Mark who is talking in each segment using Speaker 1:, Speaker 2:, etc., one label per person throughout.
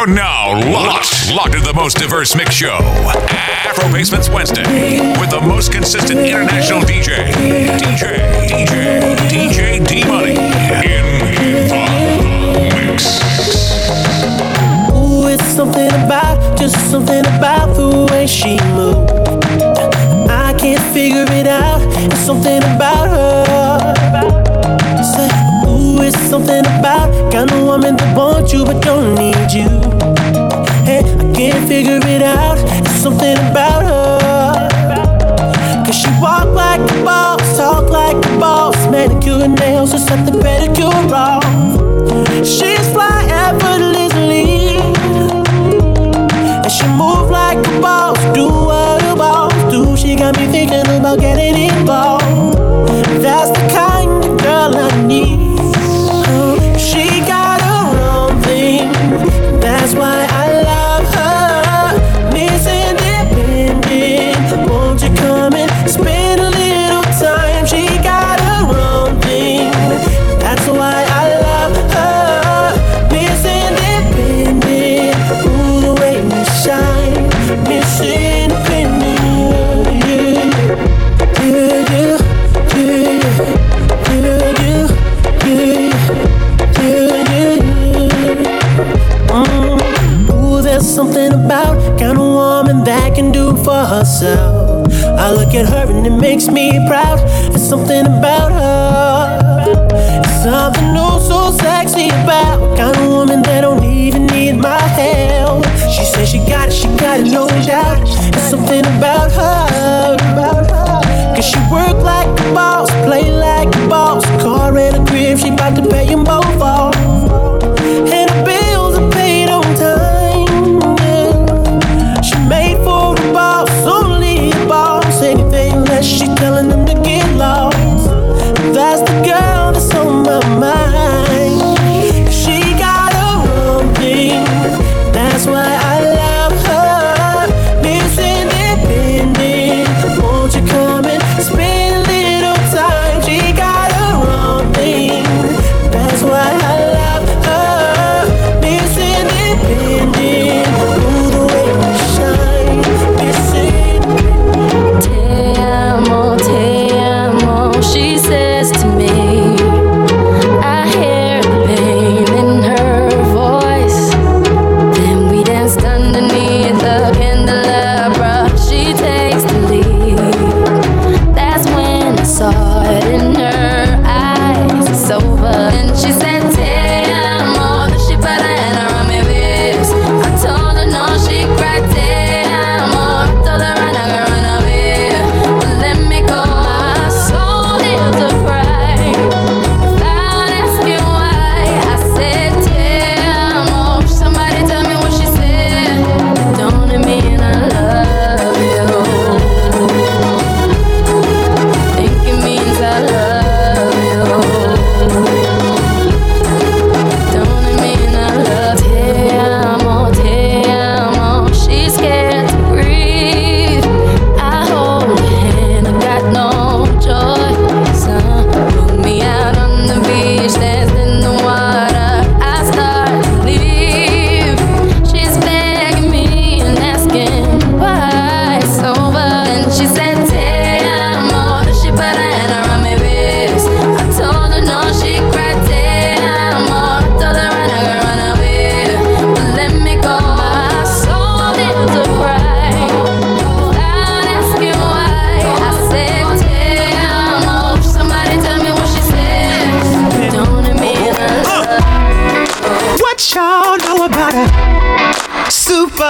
Speaker 1: You're now locked, locked to the most diverse mix show, Afro Basements Wednesday, with the most consistent international DJ, DJ, DJ, DJ D Money in the mix.
Speaker 2: Ooh, it's something about, just something about the way she moves. I can't figure it out. It's something about her. It's something about kind of woman that wants you but don't need you. Hey, I can't figure it out. It's something about her. Cause she walk like a boss, talk like a boss, manicure and nails, set the pedicure off. She's fly effortlessly. And she move like a boss, do what a boss do. She got me thinking about getting involved. Herself. I look at her and it makes me proud. There's something about her. It's something oh so sexy about kind of woman that don't even need my help. She says she got it, she got it, no doubt. It's something about her. About her. Cause she work like a boss, play like a boss. Car and a crib, she bout to pay them both off.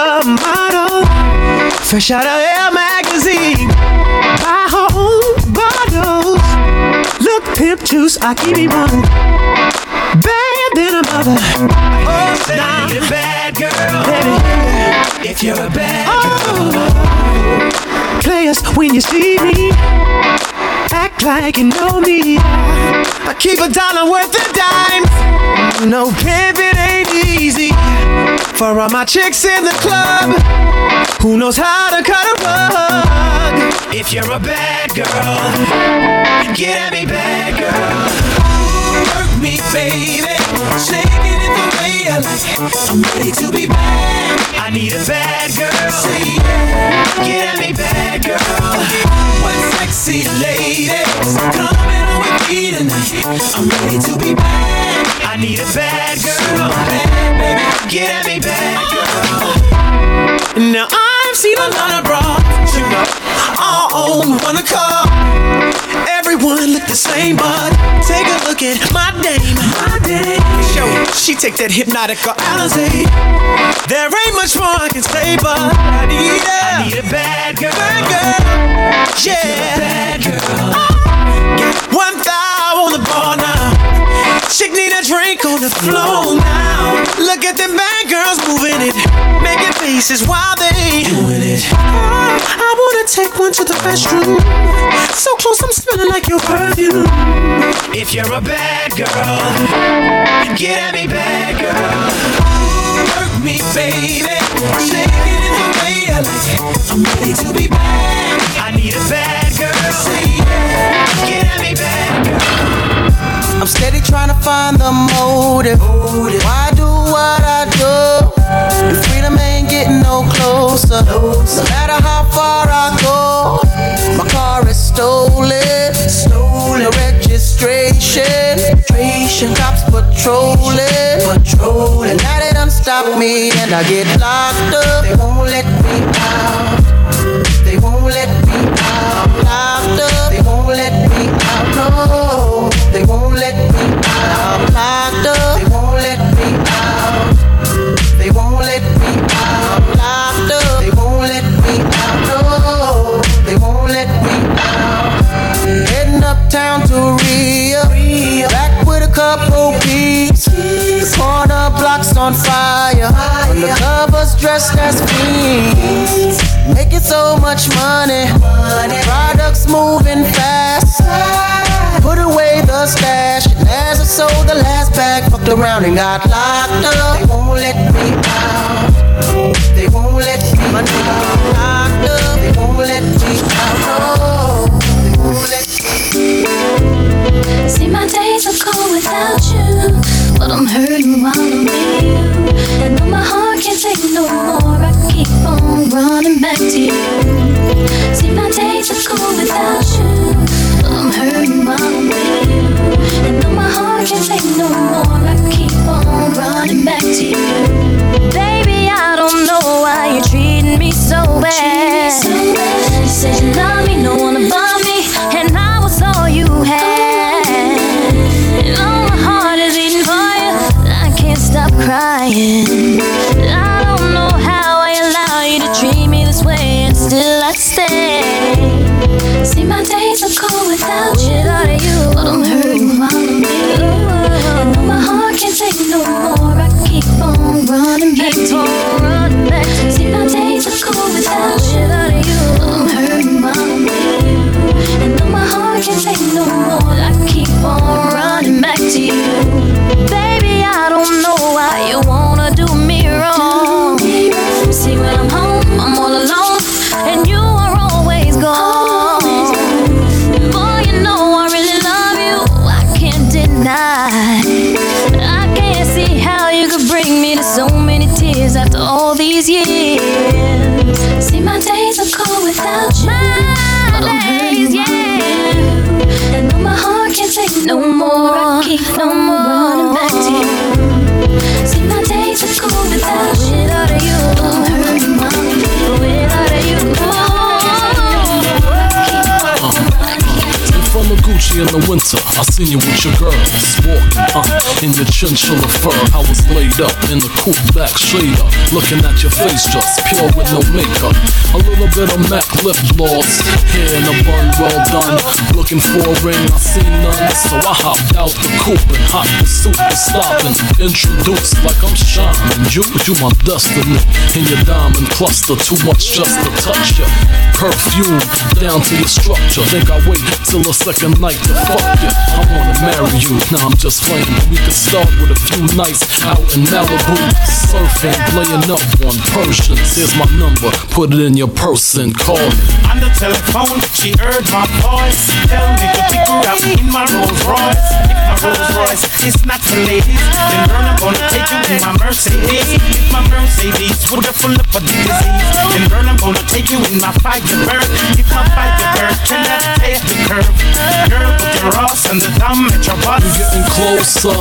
Speaker 2: Supermodel? Fresh out of Air magazine. Her own bottles. Look, pimp juice, I keep it one. Bad than a mother. Oh, nah.
Speaker 3: a bad girl.
Speaker 2: Baby,
Speaker 3: If you're a bad
Speaker 2: oh. Players, when you see me, act like you know me. I keep a dollar worth of dimes. No pimping ain't easy. For all my chicks in the club, who knows how to cut a rug?
Speaker 3: If you're a bad girl, get at me, bad girl. Work me, baby. Shaking it in the it. I'm ready to be bad. I need a bad girl. Say yeah. Get at me, bad girl. One sexy lady. Coming on with me tonight. I'm ready to be bad. I need a bad girl. Bad, baby. Get at me, bad girl. Now I've seen a lot of broads, you know, on one accord. Everyone look the same, but take a look at my dame. My dame. Show she take that hypnotic Alizé. There ain't much more I can say, but I need a, I need a bad girl. Bad girl. Yeah. Bad girl. Oh. Got Chick need a drink on the floor now. Look at them bad girls moving it, making faces while they doing it. I, I wanna take one to the restroom. So close, I'm smelling like your perfume. If you're a bad girl, get at me, bad girl. Work me, baby. Shake it in the way I like it. I'm ready to be bad. I need a bad girl. Say yeah. Get at me.
Speaker 4: I'm steady trying to find the motive. Why do what I do? And freedom ain't getting no closer. No matter how far I go, my car is stolen. Stolen. No registration. Cops patrolling. Patrolling. Now they done stop me and I get locked up. They won't let me out. They won't let me out. Dressed as fiends. Making so much money. Products moving fast. Put away the stash. And as I sold the last bag, fucked around and got locked up. They won't let me out. They won't let me out. Locked up. They won't let me out.
Speaker 5: See, my days are cold without you, but I'm hurting while I'm with you. And my heart no more, I keep on running back to you. See, my days are cold without you, I'm hurting while I'm with you. And though my heart can't take no more, I keep on running back to you. Baby, I don't know why you're treating me so bad. You said you love me, no one above me, and I was all you had. And all my heart is beating for you, I can't stop crying. More, I keep on running back to you. Baby,
Speaker 6: in the winter, I seen you with your girls walking uh, in your chinchilla fur. I was laid up in the back straight up, looking at your face just pure with no makeup. A little bit of MAC lip gloss, hair in a bun, well done. Looking for a ring, I seen none, so I hopped out the coupe and hot pursuit was stopping. Introduced like I'm shining, you, you my destiny. In your diamond cluster, too much just to touch you. Perfume down to your structure. Think I wait till the second night fuck yeah, I wanna marry you. Nah, I'm just playing. We could start with a few nights out in Malibu, surfing, playing up on Persians. Here's my number, put it in your purse and call me.
Speaker 7: On the telephone, she heard my voice. Tell me to pick her up in my Rolls Royce. If my Rolls Royce is not for ladies, then girl, I'm gonna take you in my Mercedes. If my Mercedes would have full of disease, then girl, I'm gonna take you in my Firebird. If my Firebird cannot take the curve, girl, your ass on the thumb at your butt.
Speaker 6: We getting closer.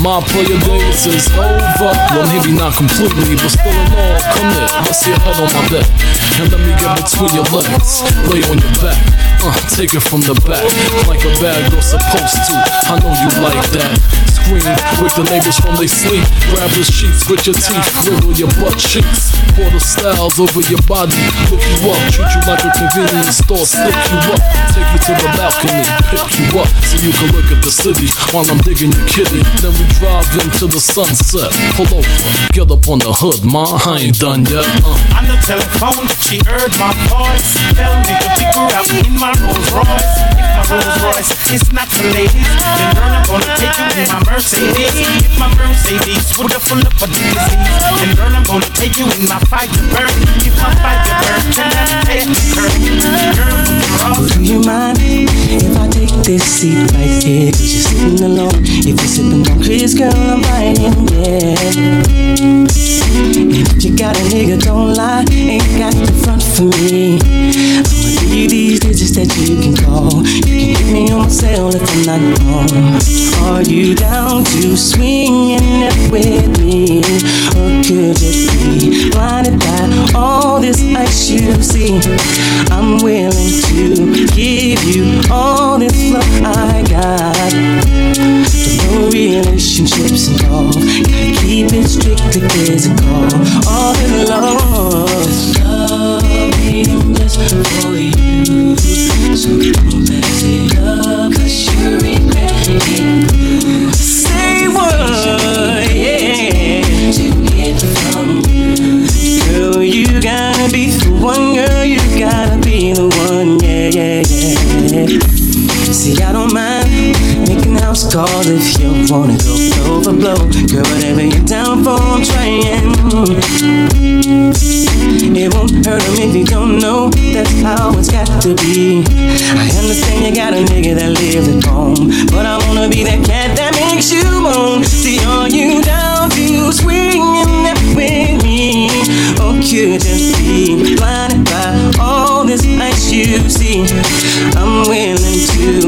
Speaker 6: My player days is over. Well, maybe not completely, but still in all. Come here, let's see your head on my bed. And let me get between your legs. Lay on your back. Uh, take it from the back. Like a bad girl supposed to. I know you like that. Scream, wake the neighbors from they sleep. Grab the sheets with your teeth. Wiggle your butt cheeks. Pour the styles over your body. Look you up. Treat you like a convenience store. Stick you up. Take you to the balcony. Pick you up so you can look at the city while I'm digging your kitty. Then we drive into the sunset. Pull over. Get up on the hood, ma. I ain't done yet. Uh.
Speaker 7: On the telephone, she heard my voice. Tell me to pick her up in my Rolls Royce. If my Rolls Royce is not for ladies, then girl, I'm gonna take you in my Mercedes. If my Mercedes would have full up of disease, then girl, I'm gonna take you in my Firebird. If my Firebird cannot take the curve, girl, put your ass
Speaker 2: Do you mind if I take this seat right here? Cause you're sitting alone. If you're sipping on Chris, girl, I'm biting, yeah. If you got a nigga, don't lie. Ain't got the front for me. I'ma give you these digits that you can call. You can hit me on my cell if I'm not home. Are you down to swing in it with me? Or could it be blinded by all this ice you see? I'm willing to give you all this love I got. No relationships involved. Gotta keep it strictly physical. All the love. Love waiting just for you. So calls if you wanna go blow for blow. Girl, whatever you're down for, I'm trying. It won't hurt him if you don't know that's how it's got to be. I understand you got a nigga that lives at home, but I wanna be that cat that makes you moan. See, are you down to swing in that with me? Or could you be blinded by all this ice you see? I'm willing to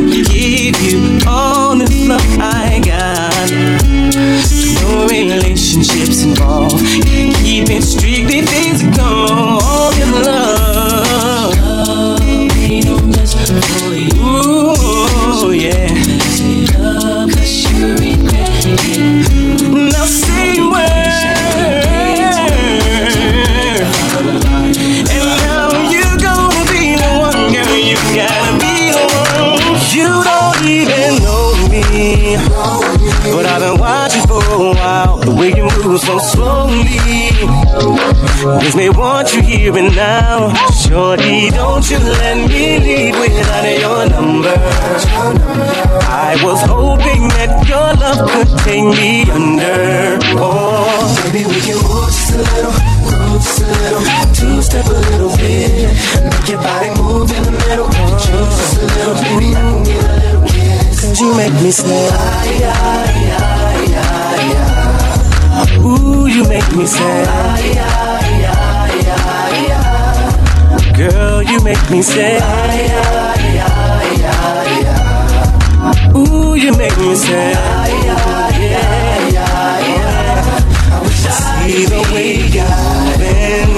Speaker 2: say,
Speaker 3: Ay, ay, ay, ay, ay.
Speaker 2: Ooh, you make me say, See the way you've been.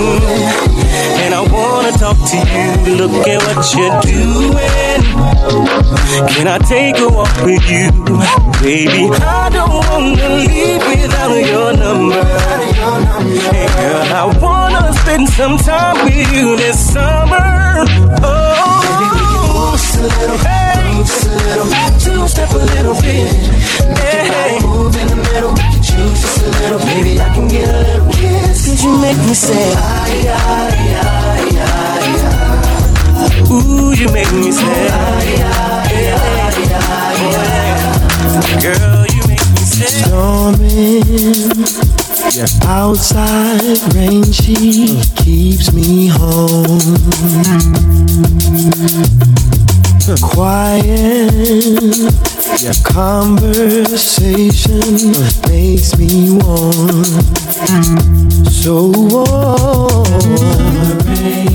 Speaker 2: And I wanna talk to you. Look at what you're doing. Can I take a walk with you? Baby, I don't wanna leave without your number. Hey girl, I wanna spend some time with you this summer. Oh,
Speaker 3: just a little,
Speaker 2: hey,
Speaker 3: move just a little, two step a little bit.
Speaker 2: hey.
Speaker 3: Move in the middle, choose just a little, baby. I can get a little kiss.
Speaker 2: Cause you make me say,
Speaker 3: Ay, ay, ay, ay, ay.
Speaker 2: Ooh, you make me say,
Speaker 3: Ay, ay, ay,
Speaker 2: Girl, you make me say
Speaker 8: Storming outside, rain she keeps me home. Quiet Your conversation makes me warm, so warm.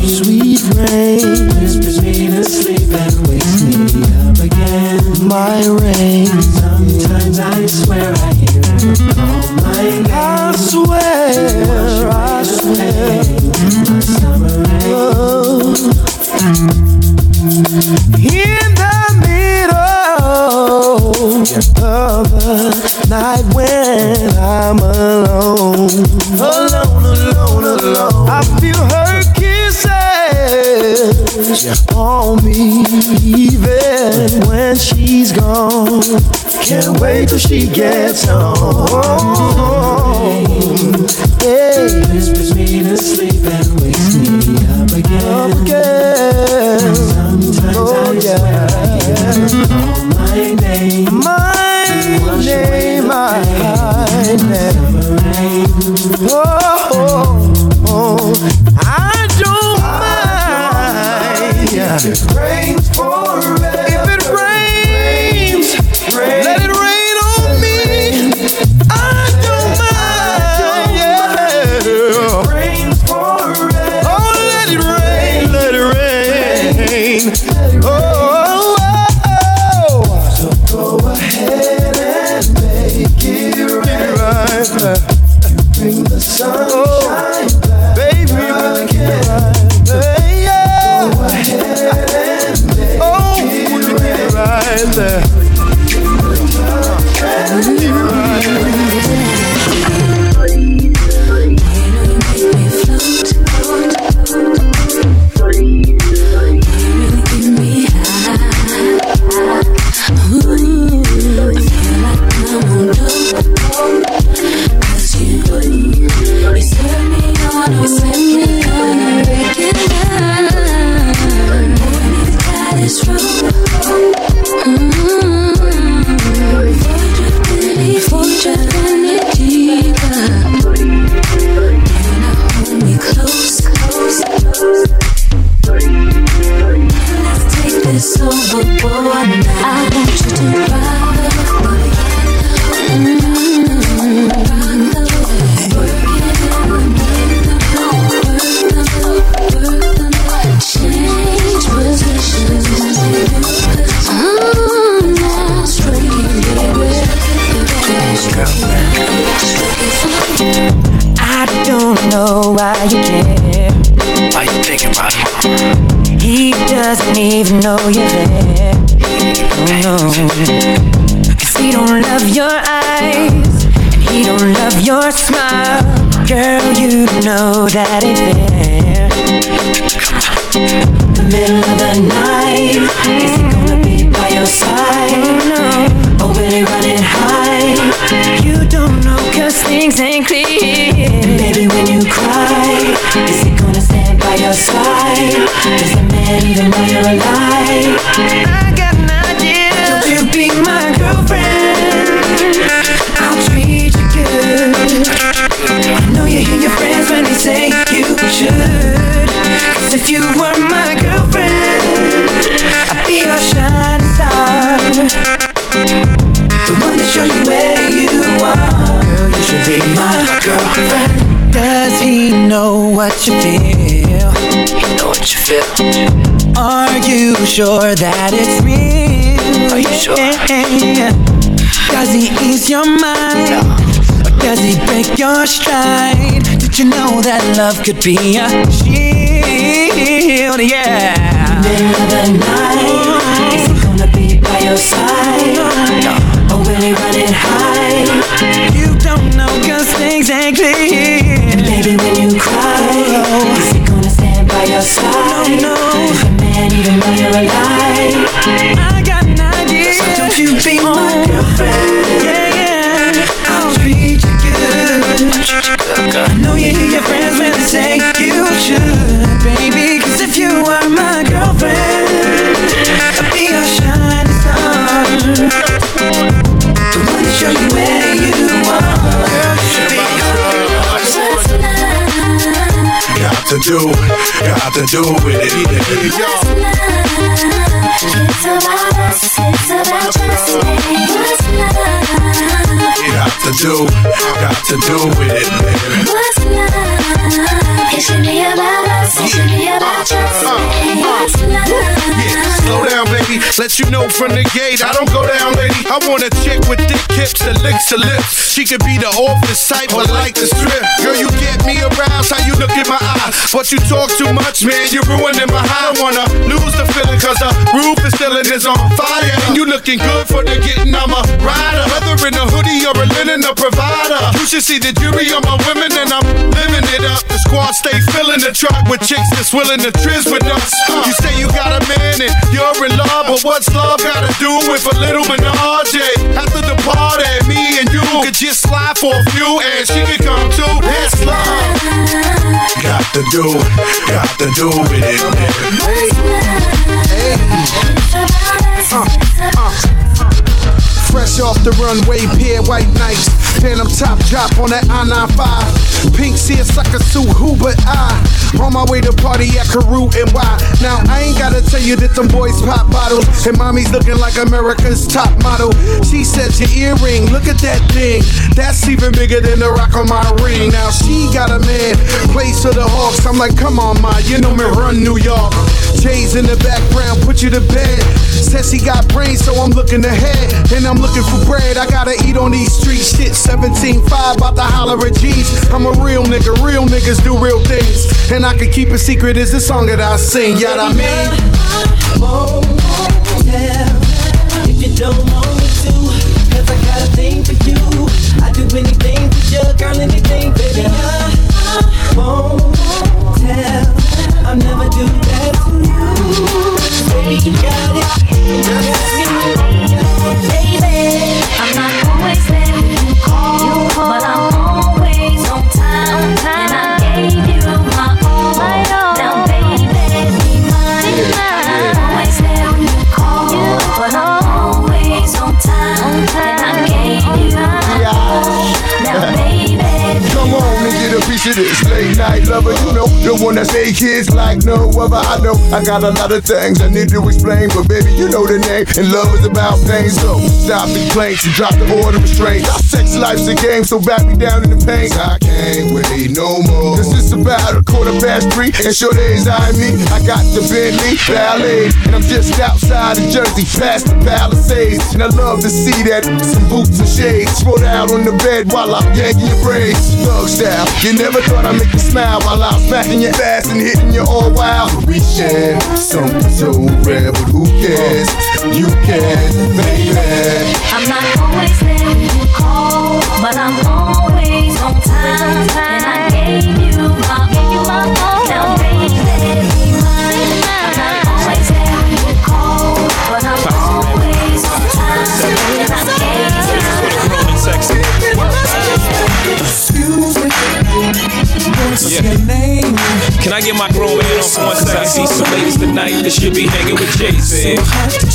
Speaker 8: Sweet rain whispers me to sleep and wakes me up again. My rain. Sometimes I swear I hear. I swear, I swear. My summer rain. Oh. In the middle of the night when I'm alone, alone, alone, alone, I feel her kisses on me, even when she's gone. Can't wait till she gets home. Hey. Whispers me to sleep and wakes me up again. Up again. Sometimes oh, I yeah. call my name. My name, my name. Oh, oh, oh, I don't mind. It rains.
Speaker 2: Sure that it's real?
Speaker 9: Are you sure?
Speaker 2: Does he ease your mind? Or does he break your stride? Did you know that love could be a shield? Yeah. Middle of the night, is he gonna be by your side? Or will he run it high? You don't know cause things ain't clear. And baby, when you cry, oh. is he gonna stand by your side? No, no can't even when you're alive. I got an idea. So don't you be my girlfriend. Yeah, yeah. I'll treat you good. I know you hear your friends when they say you should, baby. Cause if you are my girlfriend, I'll be your shining star.
Speaker 10: The one to show you where you are. Girl, you should be do, it, got to do with it.
Speaker 5: It's about us, it's about me. What's love?
Speaker 10: Got to do, got to do with it, baby.
Speaker 5: What's love? It should about us, it should about me. What's love?
Speaker 10: Slow down, baby. Let you know from the gate. I don't go down, lady. I want a chick with thick hips that licks her lips. She could be the office type, but like the strip. Girl, you get me aroused. How you look in my eyes. But you talk too much, man. You're ruining my high. I don't wanna lose the feeling, cause the roof is still in is on fire. And you looking good for the getting. I'm a rider. Whether in a hoodie or a linen, a provider. You should see the jury on my women, and I'm living it up. The squad stay filling the truck with chicks that's willing to trizz with us. You say you got a man and you're in love, but what's love gotta do with a little menage? After the party, me and you could just slide for a few, and she could come too. That's love. Got to do, got to do with it,
Speaker 11: Fresh off the runway, pair white nights. Phantom top drop on that I-95. Pink seersucker On my way to party at Carew and why? Now I ain't gotta tell you that them boys pop bottles. And mommy's looking like America's top model. She said your earring, look at that thing. That's even bigger than the rock on my ring. Now she got a man, plays for the Hawks. I'm like, come on, ma, you know me run New York. Jay's in the background, put you to bed. Says he got brains, so I'm looking ahead. And I'm looking for bread. I gotta eat on these street Shit, 17.5, about to holler at G's. I'm a real nigga, real niggas do real things. And I can keep a secret, is the song that I sing. Yeah, I mean.
Speaker 3: won't tell if you don't want me to. Cause I got a thing for you. I do anything for you, girl, anything for you. Won't tell, I'll never do that to you. Baby, you got it.
Speaker 5: Baby, I'm not always there when you call, but I'm and
Speaker 11: get night lover. You know, the one that say kids like no other. I know I got a lot of things I need to explain, but baby, you know the name. And love is about pain, so stop the complaints and drop the order of restraint. Our sex life's a game, so back me down in the pain. I can't wait no more. Cause it's about a quarter past three, and sure days I me. I got the Bentley Ballet, and I'm just outside of Jersey, past the Palisades. And I love to see that some boots and shades spread out on the bed while I'm yanking your braids. Thug style, you never thought I'd make you smile while I'm smacking your ass and hitting you all wild. We share something so rare, but who cares? You can, baby.
Speaker 5: I'm not always there when you call, but I'm always on time.
Speaker 12: Can I get my grown see some ladies tonight that should be hanging with Jay Z.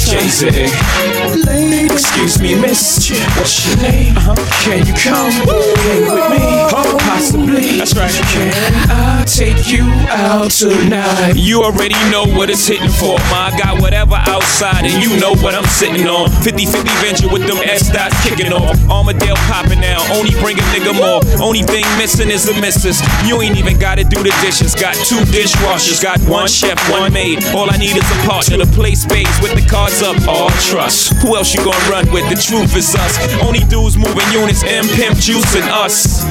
Speaker 12: Jay Z. Excuse me, miss. What's your name? Uh-huh. Can you come hang with me? Oh, possibly. That's right. Can I take you out tonight? You already know what it's hitting for. Ma, I got whatever outside, and you know what I'm sitting on. 50 50 venture with them S dots kicking off. Armadale popping now. Only bring a nigga more. Only thing missing is the missus. You ain't even gotta do the dishes. Got two dishwashers. Got one chef, one maid. All I need is a partner to play space with the cards up. All trust. Who else you gonna run with? The truth is us. Only dudes moving units, M Pimp juicing us.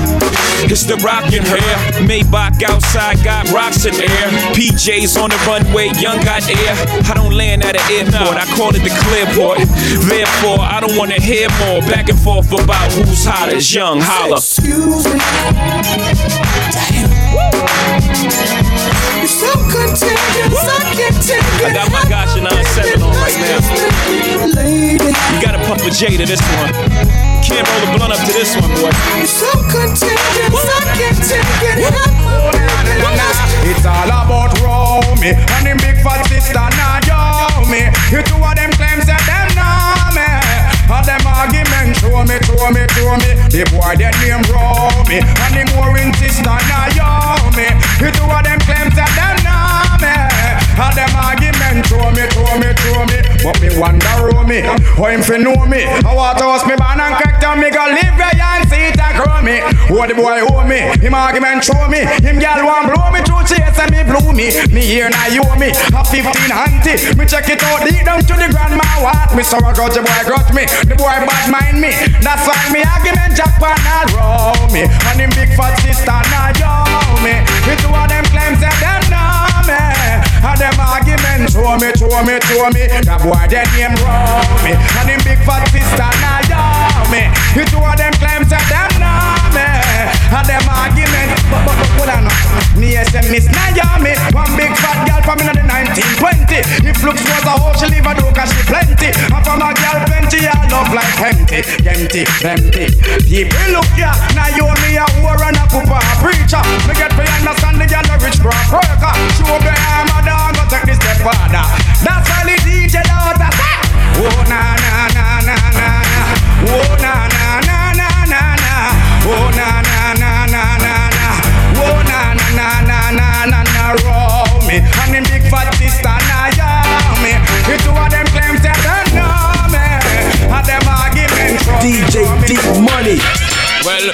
Speaker 12: It's the Rocawear. Maybach outside got rocks in air. PJs on the runway, young got air. I don't land at an airport, I call it the clearport. Therefore, I don't wanna hear more back and forth about who's hotter. Young, holla.
Speaker 3: Excuse me. You're so contagious, I can't take
Speaker 12: I
Speaker 3: it.
Speaker 12: got my Gotcha 9-7 on right now.
Speaker 3: Lady,
Speaker 12: You gotta puff a J to this one. Can't roll a blunt up to this one, boy.
Speaker 3: you're so contagious, I can't take it.
Speaker 13: It's all about Romy and them big fat sister Naomi. You two of them claims that them know me. All them arguments show me, show me, show me. The boy that name Romy, and him more insist I now, yo me. The two of them claims that them know me. All them argument throw me, throw me, throw me. But me wonder who me, how him fi know me. I want to ask me man and crack down me go live where and see it and grow me. What the boy owe me, him argument throw me. Him gal want blow me through chase and me blow me. Me here now you owe me, a fifteen auntie. Me check it out, deep down to the grandma what. Me so a grudge? the boy grudge me, the boy bad mind me. That's why me argument jackpot not me, show me. That boy their name row me. And him big fat sister now yo me. Me two of them claims that them know me. And them argument, but but but hold on. Me SM Miss Naomi, one big fat girl from in the 1920. If looks was a hoe, she leave a door 'cause she plenty. And from a girl plenty, I love like empty, empty, empty. People look ya, now you me a whore and a pooper a preacher. Me get to understand the girl a rich crop worker. Will be I'm a dog, go take this step. That's why the DJ daughter say, Oh na na na na na na, oh na na na na na na, oh na na na na na na, oh na na na na na na na, roll me, and them big fat sister na yeah me. The two of them claims that they know me, and them argument from
Speaker 14: DJ D Money. Well,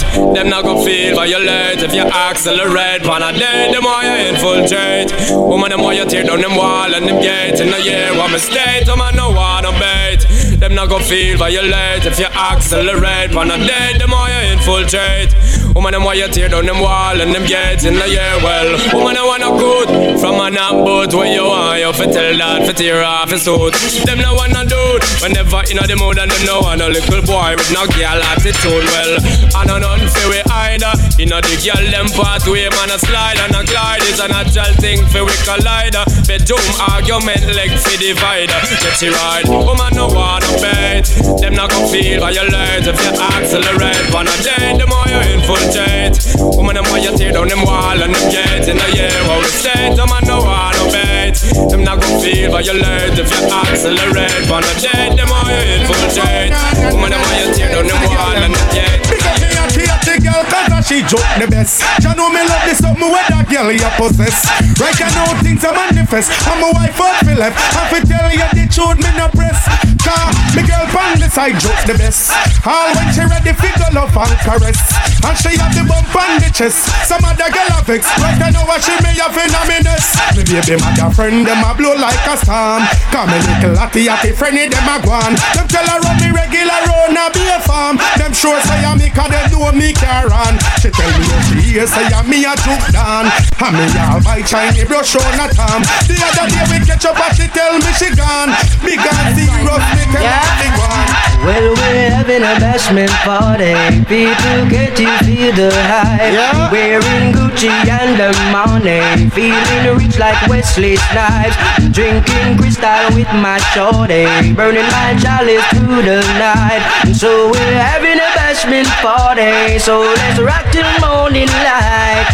Speaker 14: wanna Them not gon' feel violate If you accelerate. Pan a day, them why you infiltrate. Woman, them why you tear down them wall and them gates. In the year, one mistake Woman no wanna bait. Them not gon' feel violate If you accelerate. Pan a day, them why you infiltrate. Woman, them why you tear down them wall and them gates. In the year Well, woman, I wanna good. From a nap boat where you want You fi tell that, fi tear off his suit. Them not wanna do it Whenever in the mood and them no want a little boy with no girl attitude Well, I know nothing fi we either. You know the girl them pathway Man a slide and a glide It's a natural thing fi we collide Bedroom argument leg fi divide Get you right, woman no wanna bait Them not gon' feel violate If you accelerate. Wanna date, the more you infiltrate. Woman them why you tear down them wall and them gates In the year how we state Them man no wanna bait Them not gon' feel violate If you accelerate. Wanna date, the more you infiltrate. Woman them why you tear down them wall and them gates
Speaker 13: Because me a treat the girl cause she joke the best. You know me love this something where that girl you possess. Right I know things are manifest. I'm a wife up for left I fi tell you the truth me no press Cause me girl pan the side joke the best. All when she ready fi go love and caress. And she have the bump on the chest. Some other girl have Right I know what she may have in a minute. Me baby mother friend them a blow like a storm. Cause me little atty atty friendly them a gone Them tell her run me regular round a be a farm. Them sure say I'm me cause they know me care on. She tell me what she hear say I'm me a juke down And me have my Chinese brush on a tom. The other day we catch up and she tell me she gone. Big and zero me yeah.
Speaker 15: Well, we're having a bashment party. People get to feel the hype.
Speaker 13: Yeah.
Speaker 15: Wearing Gucci and the money. Feeling rich like Wesley Snipes. Drinking crystal with my shorty. Burning my chalice through the night. So we're having a bashment party. So let's rock till morning light.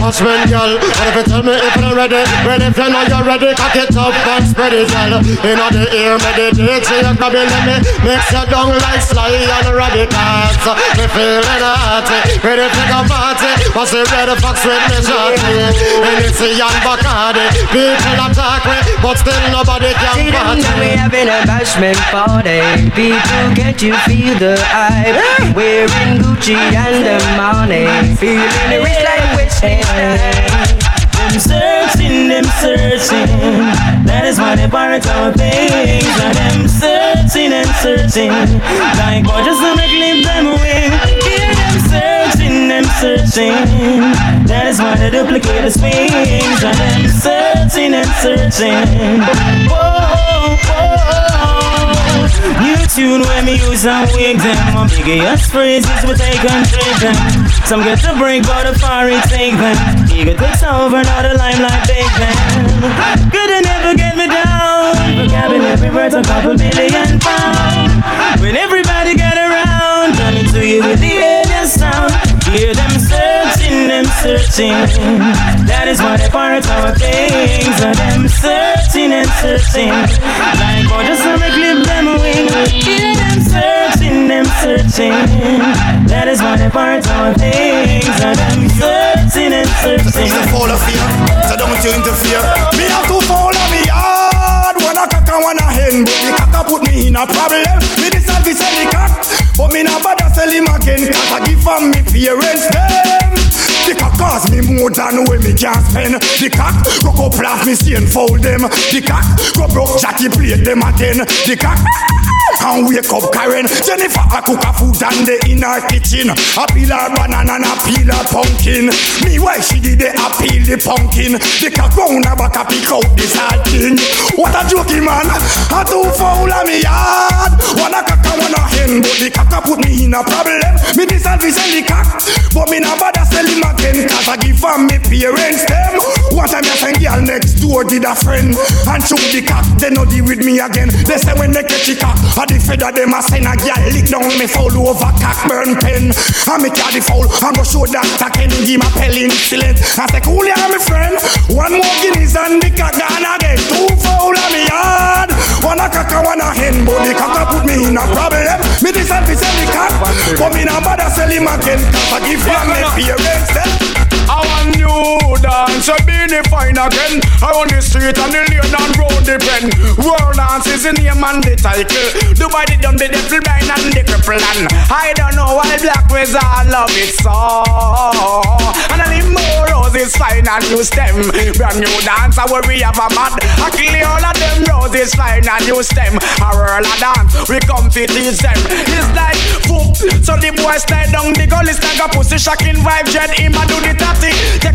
Speaker 11: Watchman, girl, what if you tell me if you're ready? Ready if you know you're ready, cock it up and spread it, girl. In the ear, meditate, so you grab it, let me mix you down like Sly and Radicals. Me feeling hearty, ready to go party. What's the red fox with me shorty? And it's a young Bacardi. People attack me, but still nobody can
Speaker 15: See them
Speaker 11: party.
Speaker 15: now we having a bashment party. People, can't you feel the hype? Wearing Gucci and the money. Feeling rich like Snipes.
Speaker 16: Them searching, them searching. That is why they pirate our things. And them searching and searching. Like gorgeous and make leave them away. Hear them searching, them searching. That is why they duplicate the swings. And them searching and searching. Whoa. New tune when me use and wig them. My biggest phrases we take and trade them. Some get to break, but the it take them. Ego takes over, now the limelight big them. Could have never get me down. Every word, a couple million pounds. Searching. That is they pirate our things. And them searching and searching. Like oh, gorgeous and make live them wing. Them searching, them searching. That is they pirate our things. And them searching and searching.
Speaker 13: It's full of fear, so don't you interfere. Me have to follow me hard. One a cock and one a hen.
Speaker 17: but the cock put me in a problem. Me decide to sell the cock, but me not bother sell him again. Cause I give from me parents them. The cock cost me more than when me can spend. The cock go go blast me stain fold them. The cock go broke chatty plate them again. The cock and wake up Karen. Jennifer I cook a food and the in kitchen. I peel her banana and I peel her pumpkin. Me why she did it, I peel the pumpkin. The cock round her I pick out this hard thing. What a jokey man, I too foul of me yard. Wanna cock and wanna hen, but the cock a put me in a problem. Me decide to sell the cock, but me not bother sell him again. Cause I give from me parents them. One time I send girl next door did a friend and shoot the cock, they no deal with me again. They say when they catch the cock, I the feather them a send a girl lick down me foul over cock burn pen. I her the foul, I go show that I can give my pelling silent. I say cool yeah my friend, one more guineas and the cock gone again. Two foul on me yard, one a cock and one a hen, but the cock a put me in a problem. Me decide to sell the cock, but me not bother sell him again. Cause I give him me parents
Speaker 13: I want new dance, so be the fine again. I on the street and the lane and road the pen. World dance is the name and the title. Dubai the dumb, the devil blind and the cripple and I don't know why black wizard love it so. And I need more roses fine and use them. Brand new dance, I worry have a mad. I kill all of them roses fine and use them. A whirl a dance, we come to teach them. It's like boom, so the boys slide down the gully, like a pussy shocking vibe. Jet him a do the tatty.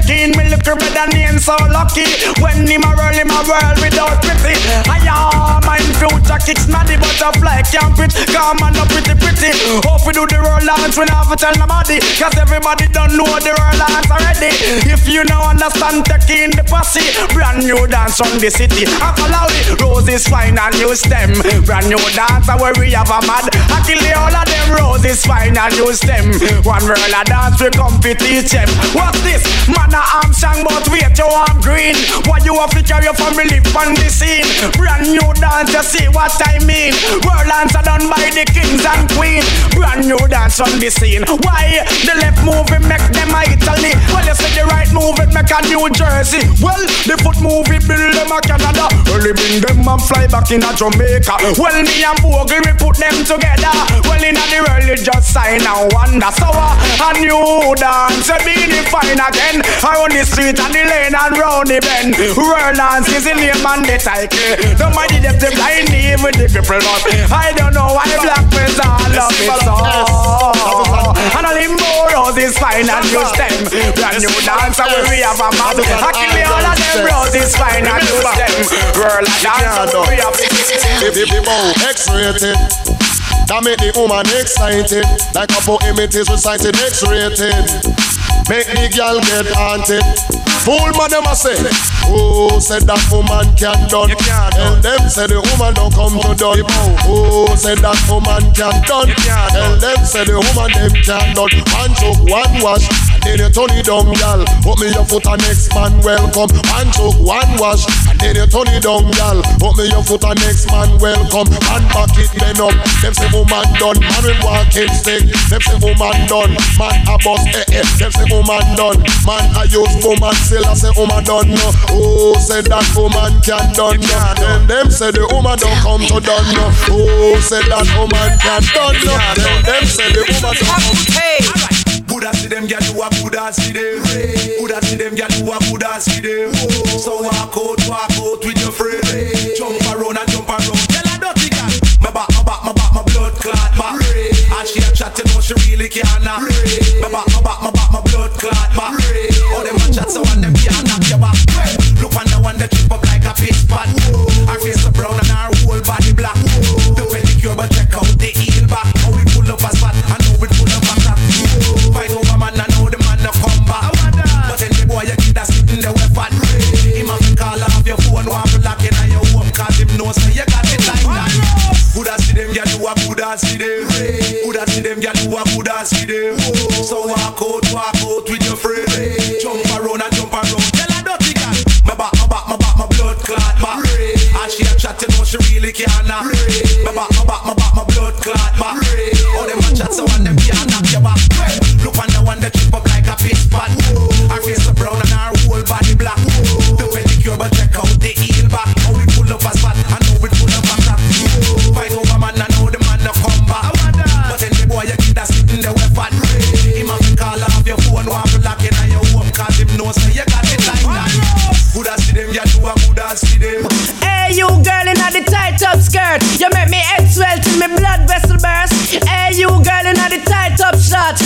Speaker 13: Taking me look better name so lucky. When him a roll him a whirl without pity. I am my future kicks not the butterfly can't quit. Come on up pretty pretty. Hope we do the roll dance when I have to tell nobody. Cause everybody don't know the roll dance already. If you know understand taking the pussy. Brand new dance on the city. I follow it. Roses fine and use them. Brand new dance where we have a mad. I kill the all of them roses fine and use them. One roll dance we come to teach them. What's this? Man a Armstrong but wait you I'm green. Why you have to carry your family on the scene? Brand new dance you see what I mean. World are done by the kings and queen. Brand new dance on the scene. Why the left movie make them a Italy? Well you say the right move it make a New Jersey. Well the foot move it build them a Canada. We bring them and fly back in a Jamaica. Well me and Bogle we put them together. Well in the you just sign and wonder. So uh, a new dance be the fine again. On the street and the lane and round the bend. Dance is the name and the title. Nobody left them blind even the cripple not. I don't know why black men all love it so. And a limbo roses fine and use them. Brand new dancer where we have a map. I kill the all of them roses fine and use them. World dancer we have
Speaker 11: the bow X-rated that make the woman excited Like a poem it is recited X-rated Make the girl get haunted Fool man them a say Oh, said that woman can done? Tell them say the woman don't come to done. Oh, said that woman can done? Tell them say the woman them can done. One choke, one wash And then you turn it down, girl Put me your foot and next man welcome. One choke, one wash And then you turn it down, girl Put me your foot and next man welcome. And back it bend up. Them say woman done. Man with walking stick. Them say woman done. Man a boss eh eh. Them say oh, woman done. Man a use woman Still I say oh, woman done. No Oh say that woman can done? No Then them say the woman don't come to done. No Oh say that woman can done? No Then them say the woman don't come
Speaker 18: Hey Buddha see them gyal do a Buddha see them. Buddha see them gyal do a Buddha see them. So walk out, walk out with your friend. Jump around and jump around. Tell her dirty girl My back, my back, my back, my blood clot back And she a chat, you know she really can't My back, my back, my back, blood clot back All them a chat so and them can't knock your back. Look on the one that trip up like a pitch pot. Her face a brown and her whole body black. The pedicure but check out the heel back. How we pull up a spot and how we pull up a crack Fight over man and know the man no come back. But the boy you get that sitting there with fat. Him have to call off your phone want to lock in on your home Cause him know say you got it like that Buddha see them gyal do a Buddha see them. Buddha see them gyal do a Buddha see them know she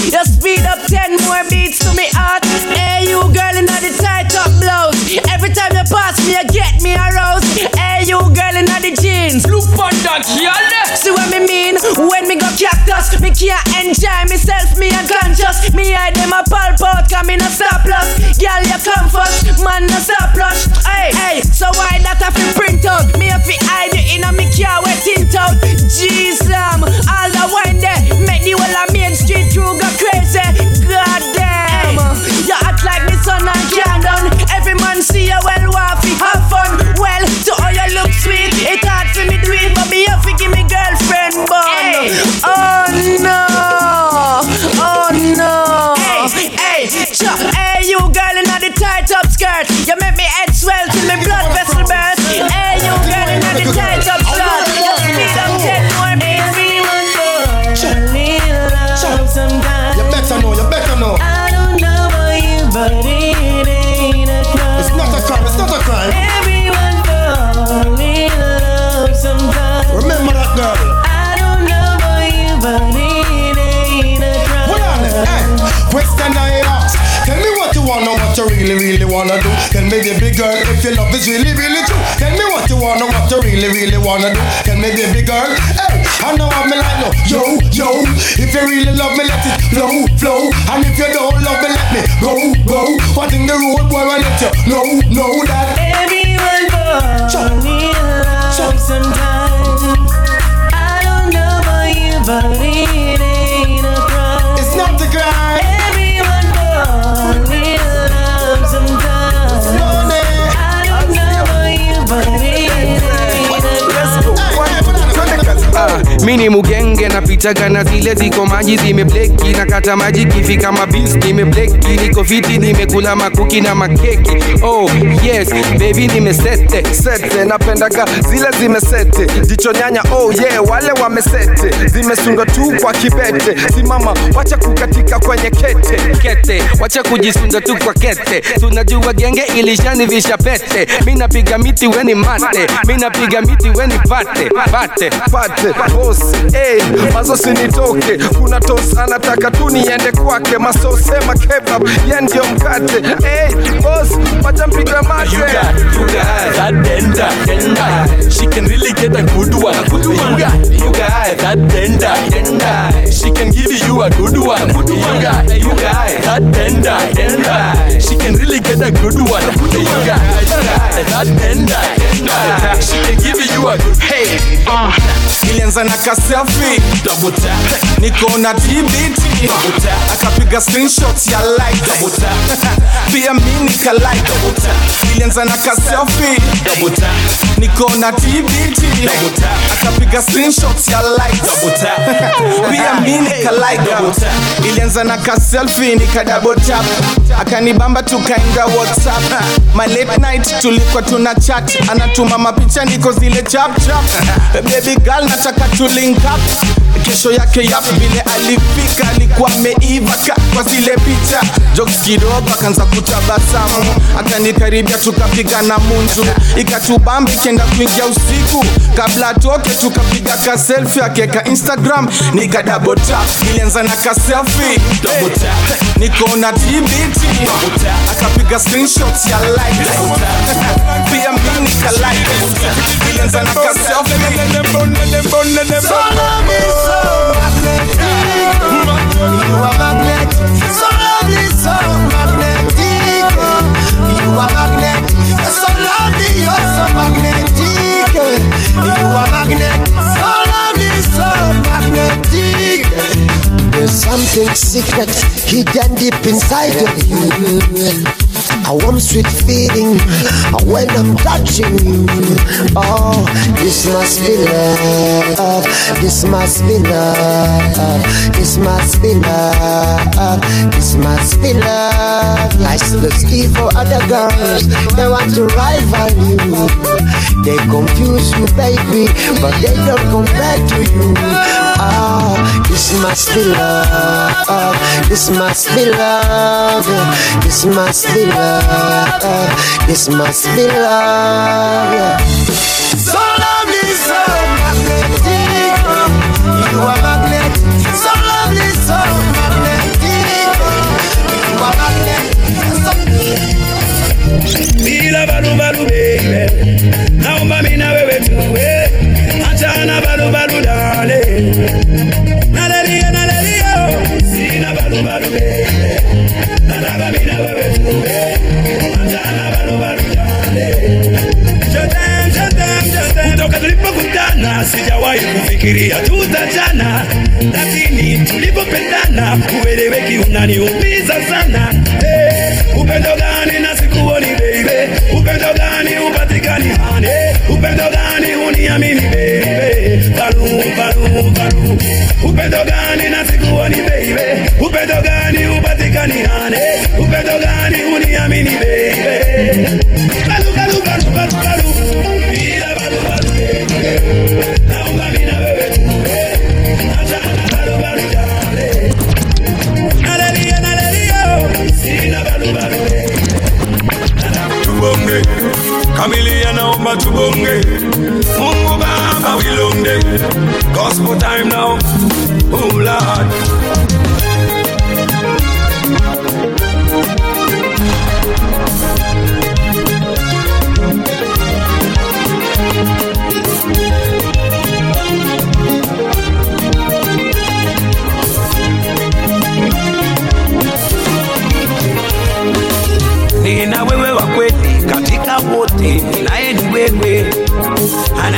Speaker 19: You speed up ten more beats to me heart. Hey, you girl in the tight up blouse. Every time you pass me, you get me aroused. Hey, you girl in the jeans. Look on that, yeah. See what me mean? When me go cactus, me can't enjoy myself, me unconscious. Me I them a pulp out, come in a stop loss. Girl, you come first, man, no stop rush. Hey, hey, so why that I fi print out? Me a fi hide it in a me car wet tint out. Jeez, um, all the wine there, make the whole of Main me,
Speaker 8: baby girl, if your love is really, really true. Tell me what you wanna, what you really, really wanna do. Tell me, baby girl, hey, I know I'm like, no, yo, yo. If you really love me, let it flow, flow. And if you don't love me, let me go, go. What in the road, boy, I let you know, know that.
Speaker 19: Everyone fall in love sometimes. I don't know about you, but
Speaker 20: Ah, mini mugenge napitaga na zile ziko maji zimebleki na kata maji kifika mabis nimebleki niko fiti nimekula makuki na makeki. Oh yes baby nimesete
Speaker 21: sete napendaga zile zimesete jicho nyanya oh yeah wale wamesete zimesunga tu kwa kibete. Simama wacha kukatika kwenye kete.
Speaker 20: Kete wacha kujisunga tu kwa kete. Tunajua genge ilishanivisha pete. Mi napiga miti weni mate. Mi napiga miti weni pate pate
Speaker 21: pate bos hey, eh, mazo sinitoke kuna tos anataka tu niende kwake masosema kebab ye ndio mkate eh, hey, bos wacha mpiga mate
Speaker 22: You got, that denda, denda. She can really get a good one. You got, you got that denda. She can give you a good one. You got, you got that denda, denda. She can really a good one. Got, you got that denda, denda. She can give you a good.
Speaker 18: Hey, uh, nilianza na kaselfi double tap akapiga screenshots ya like pia mi nika na kaselfi double tap akapiga screenshots ya like. Pia mi nika na kaselfi nika akanibamba tukaenda whatsapp my late night tulikuwa tuna chat. Anatuma mapicha niko zile chap chap baby girl nataka tulink up. Kesho yake yap vile alifika alikuwa ameiva kwa zile picha. Jokes kidogo akaanza kutabasamu. Akanikaribia tukapigana munju ikatubamba ikienda kuingia usiku. Kabla atoke tukapiga kaselfi akeka instagram. Nikadabota ilianza na ka selfie. Double tap niko na tbt double tap akapiga screenshots ya like double tap pia mimi nika like double tap nilianza na ka selfie
Speaker 8: So love so magnetic. You are magnetic. So lovely, so magnetic. You are magnetic. So lovely, you're so magnetic. You are magnetic. So lovely, so magnetic. There's something secret hidden deep inside of you. A warm sweet feeling when I'm touching you. Oh, this must be love. This must be love. This must be love. This must be love. I still see for other girls. They want to rival you. They confuse you, baby, but they don't compare to you must be love. This must be love. This must be love. This must be love. So lovely, so magnetic. You are magnetic. So lovely, so magnetic.
Speaker 18: You are magnetic. Be love, balu balu baby, naomba mimi na wewe tuwe, achana balu balu darling. Nafikiria tutachana, lakini tulipopendana ueleweki unaniumiza sana. Hey, upendo gani na sikuoni baby, upendo gani upatikani hane, upendo gani uniamini baby, baru baru baru, upendo gani na
Speaker 23: sikuoni naomba tubonge mungu baba wilonde gospel time now. Oh lord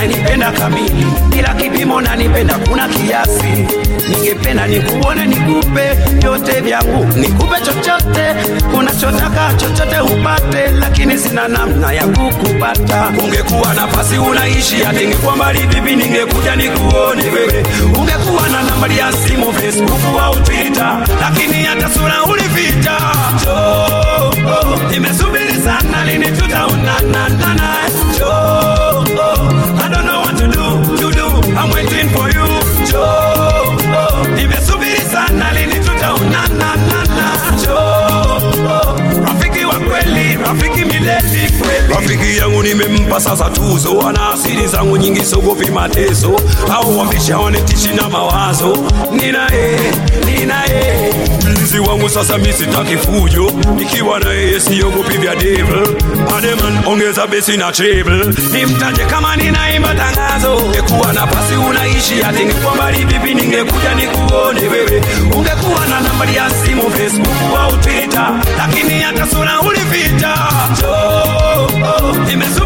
Speaker 18: ananipenda kamili bila kipimo, nanipenda kuna kiasi. Ningependa nikuone, nikupe vyote vyangu, nikupe chochote unachotaka, chochote upate, lakini sina namna ya kukupata. Ungekuwa nafasi unaishi, hata ingekuwa mbali vipi, ningekuja nikuone wewe. Ungekuwa na nambari ya simu, Facebook au Twitter, lakini hata sura ulificha. Oh, oh, nimesubiri sana, lini tutaonana Rafiki yangu nimempa sasa tuzo, ana asili zangu nyingi, sogopi mateso au wambisha wanitishi na mawazo. Ninaye, ninaye mlinzi wangu sasa, mimi sitaki fujo, nikiwa na yeye siogopi vya devil. Ademan, ongeza besi na treble, nimtaje kama ninaimba tangazo. Ungekuwa nafasi unaishi, hata ningekuwa mbali vipi, ningekuja nikuone wewe. Ungekuwa na nambari ya simu, Facebook au Twitter, lakini hata sura ulificha. Oh, nimesubiri sana,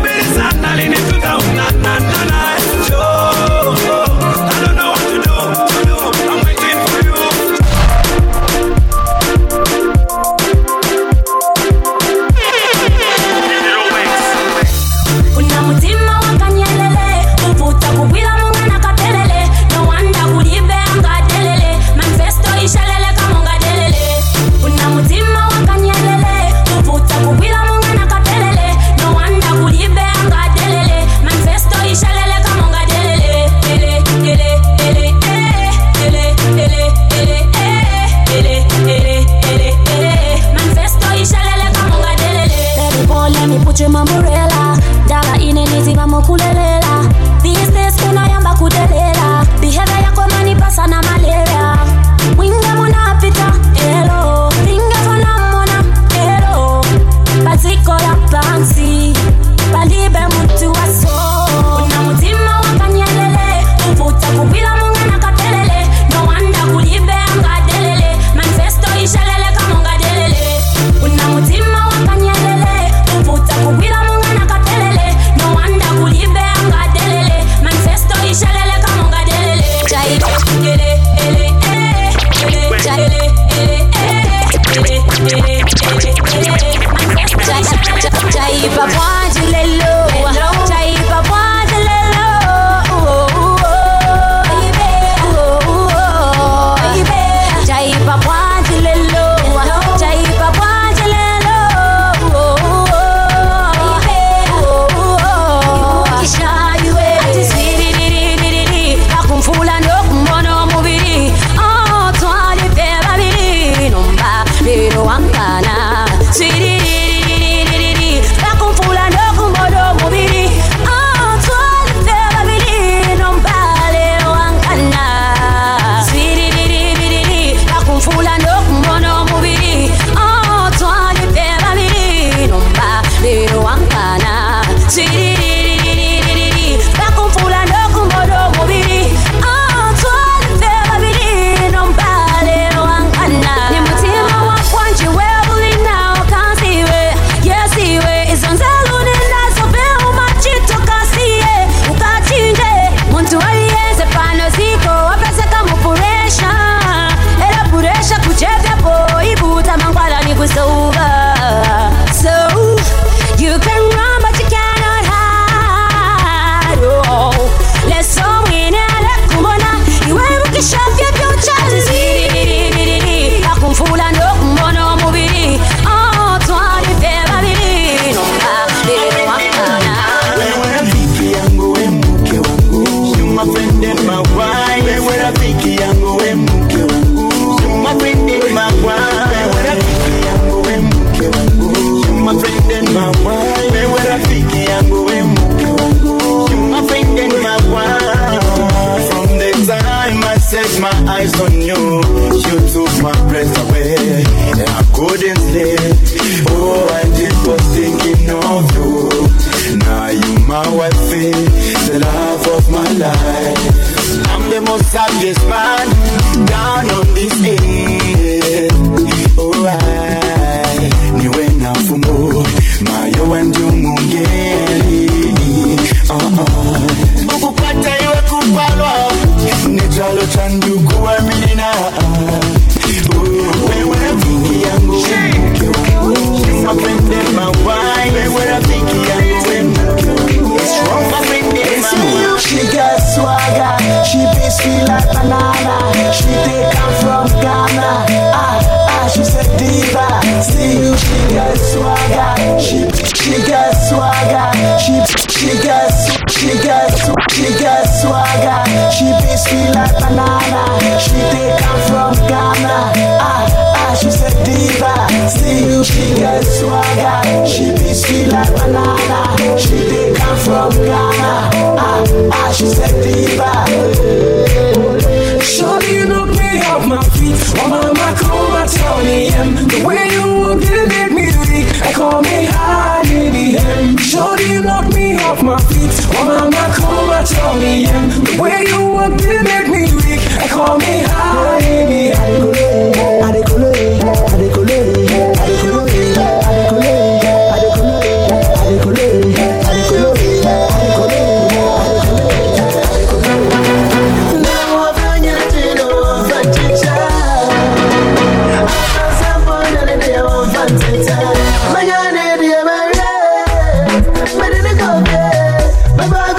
Speaker 4: Bye.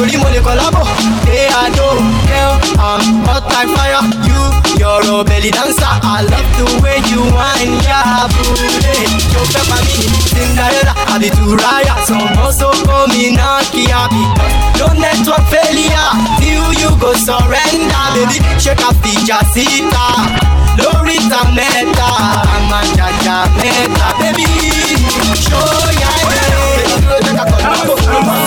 Speaker 4: Torí mo lè collabo. Hey, I know, girl, I'm hot like fire. You, you're a belly dancer. I love the way you whine, yeah, booty. You fẹ́ pa mí, Cinderella, àbí Turaya. Some also call me Nakia because no network failure. Till you go surrender, baby. Shake a feature, sita. Lórí ta mẹ́ta, jàjà mẹ́ta, baby. Show ẹ̀. Baby,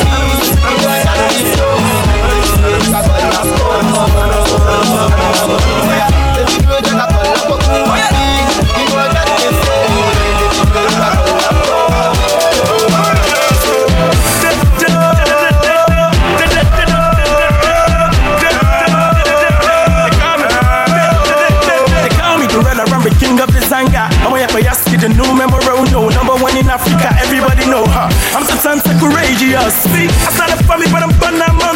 Speaker 24: I'm sometimes so courageous. See, I started me, but I'm born I'm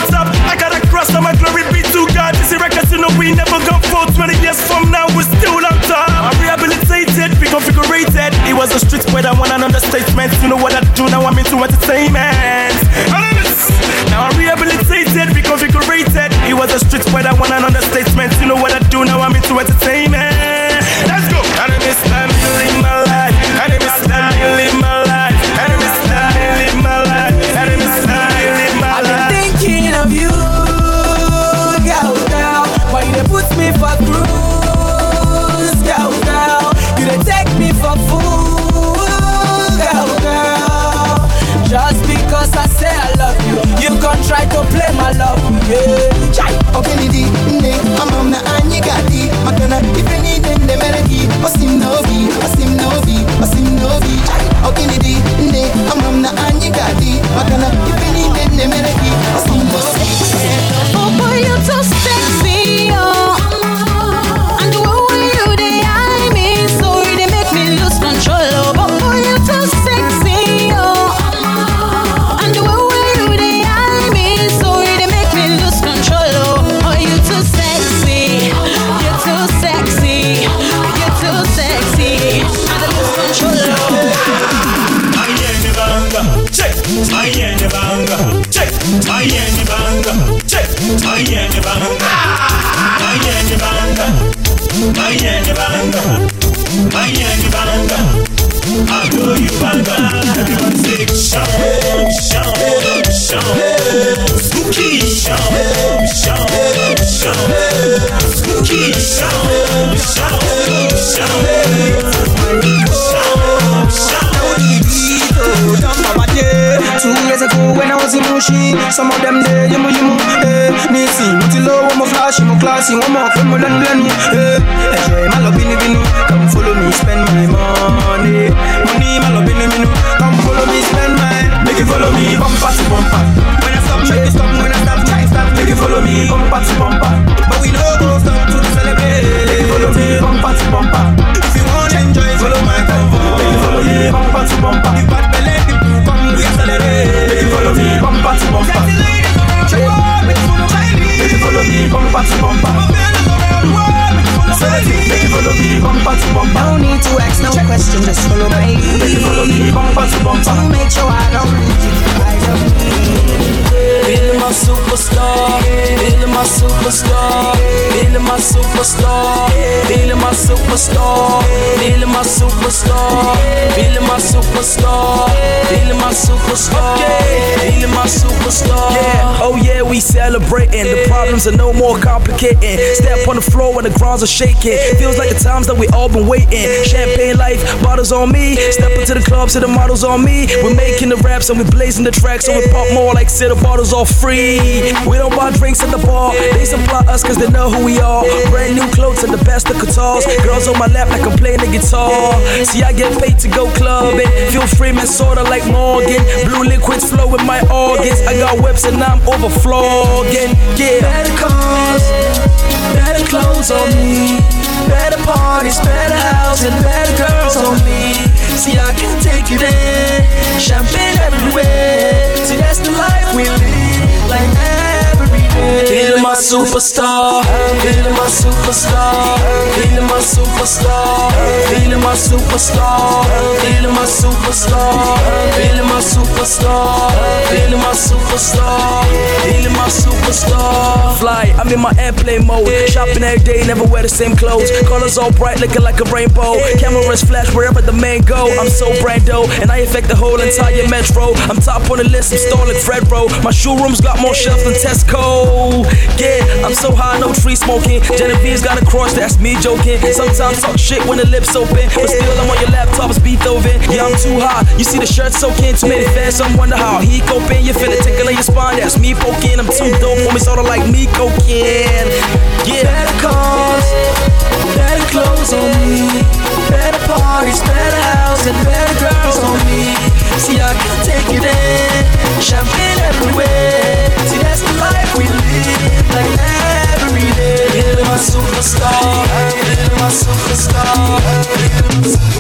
Speaker 24: we never gone for 20 years from now. We're still on top. I'm rehabilitated, reconfigurated. It was a street where I want an understatement. You know what I do now? I'm into entertainment. Now I'm rehabilitated, reconfigurated. It was a street where I want an understatement. You know what I do now? I'm into entertainment.
Speaker 25: Yeah.
Speaker 2: Superstar, feeling my superstar, feeling my superstar, feeling my superstar.
Speaker 24: Yeah, oh yeah, we celebrating. The problems are no more complicating. Step on the floor when the grounds are shaking. Feels like the times that we all been waiting. Champagne life, bottles on me. Step into the club, see the models on me. We're making the raps and we're blazing the tracks, so we pop more like say the bottles all free. We don't buy drinks at the bar. They supply us cause they know who we are. Brand new clothes and the best of guitars. Girls on my lap like I'm playing the guitar. See, I get paid to go clubbing. Feel free, man, sorta like Morgan. Blue liquids flow with my organs. I got whips and I'm overflowing. Yeah.
Speaker 2: Better cars, better clothes on me. Better parties, better house, and better girls on me. See, I can take you there. Champagne everywhere. See, that's the life
Speaker 24: superstar. Feeling my superstar. Feeling my superstar. Feeling my superstar. Feeling my superstar. Feeling my superstar. Feeling my superstar. Feeling my superstar. Fly, I'm in my airplane mode. Shopping every day, never wear the same clothes. Colors all bright, looking like a rainbow. Cameras flash wherever the man go. I'm so brando, and I affect the whole entire metro. I'm top on the list, I'm stalling Fred Row. My showroom's got more shelves than Tesco. Yeah, I'm so high, no tree smoking. Genevieve's got a cross, that's me joking. Sometimes talk shit when the lips open, but still I'm on your laptop, it's Beethoven. Yeah, I'm too hot. You see the shirt soaking, too many fans, some wonder how he coping. You feel it tickling your spine, that's me poking. I'm too dope, homie, sorta like me cocaine. Yeah, better cars, better clothes on me, better parties, better house, and better girls on me. See, I can take you there, champagne everywhere. See, that's the life we live, like every day. Feeling my superstar, feeling my superstar, feeling my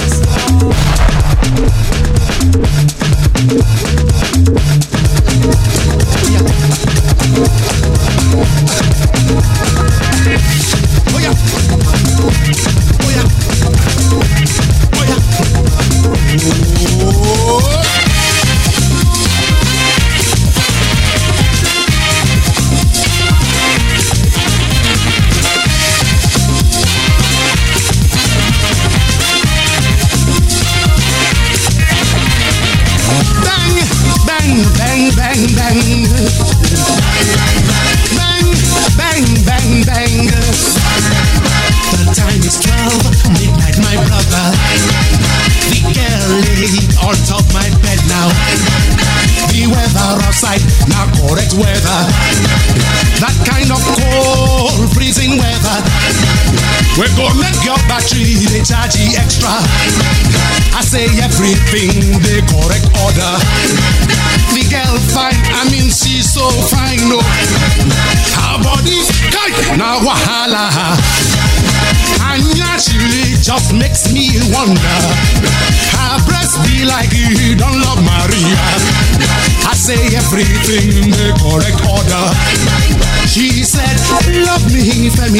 Speaker 10: Bang,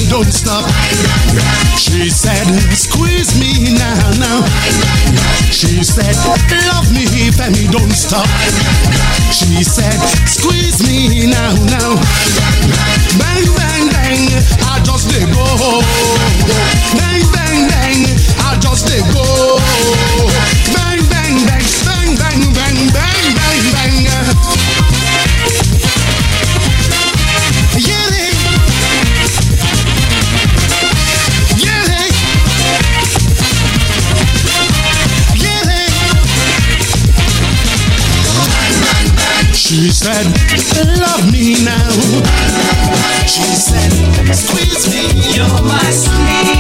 Speaker 10: don't stop. She said, squeeze me now, now. She said, love me, Femi, don't stop. She said, squeeze me now, now. Bang, bang, bang, I just dey go. Oh, oh, oh. Bang, bang, bang, I just dey go. Said, love me now. She said, squeeze me.
Speaker 4: You're my sweetie,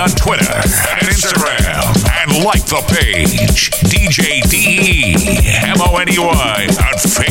Speaker 1: on Twitter and Instagram and like the page DJ D E M O N E Y on Facebook.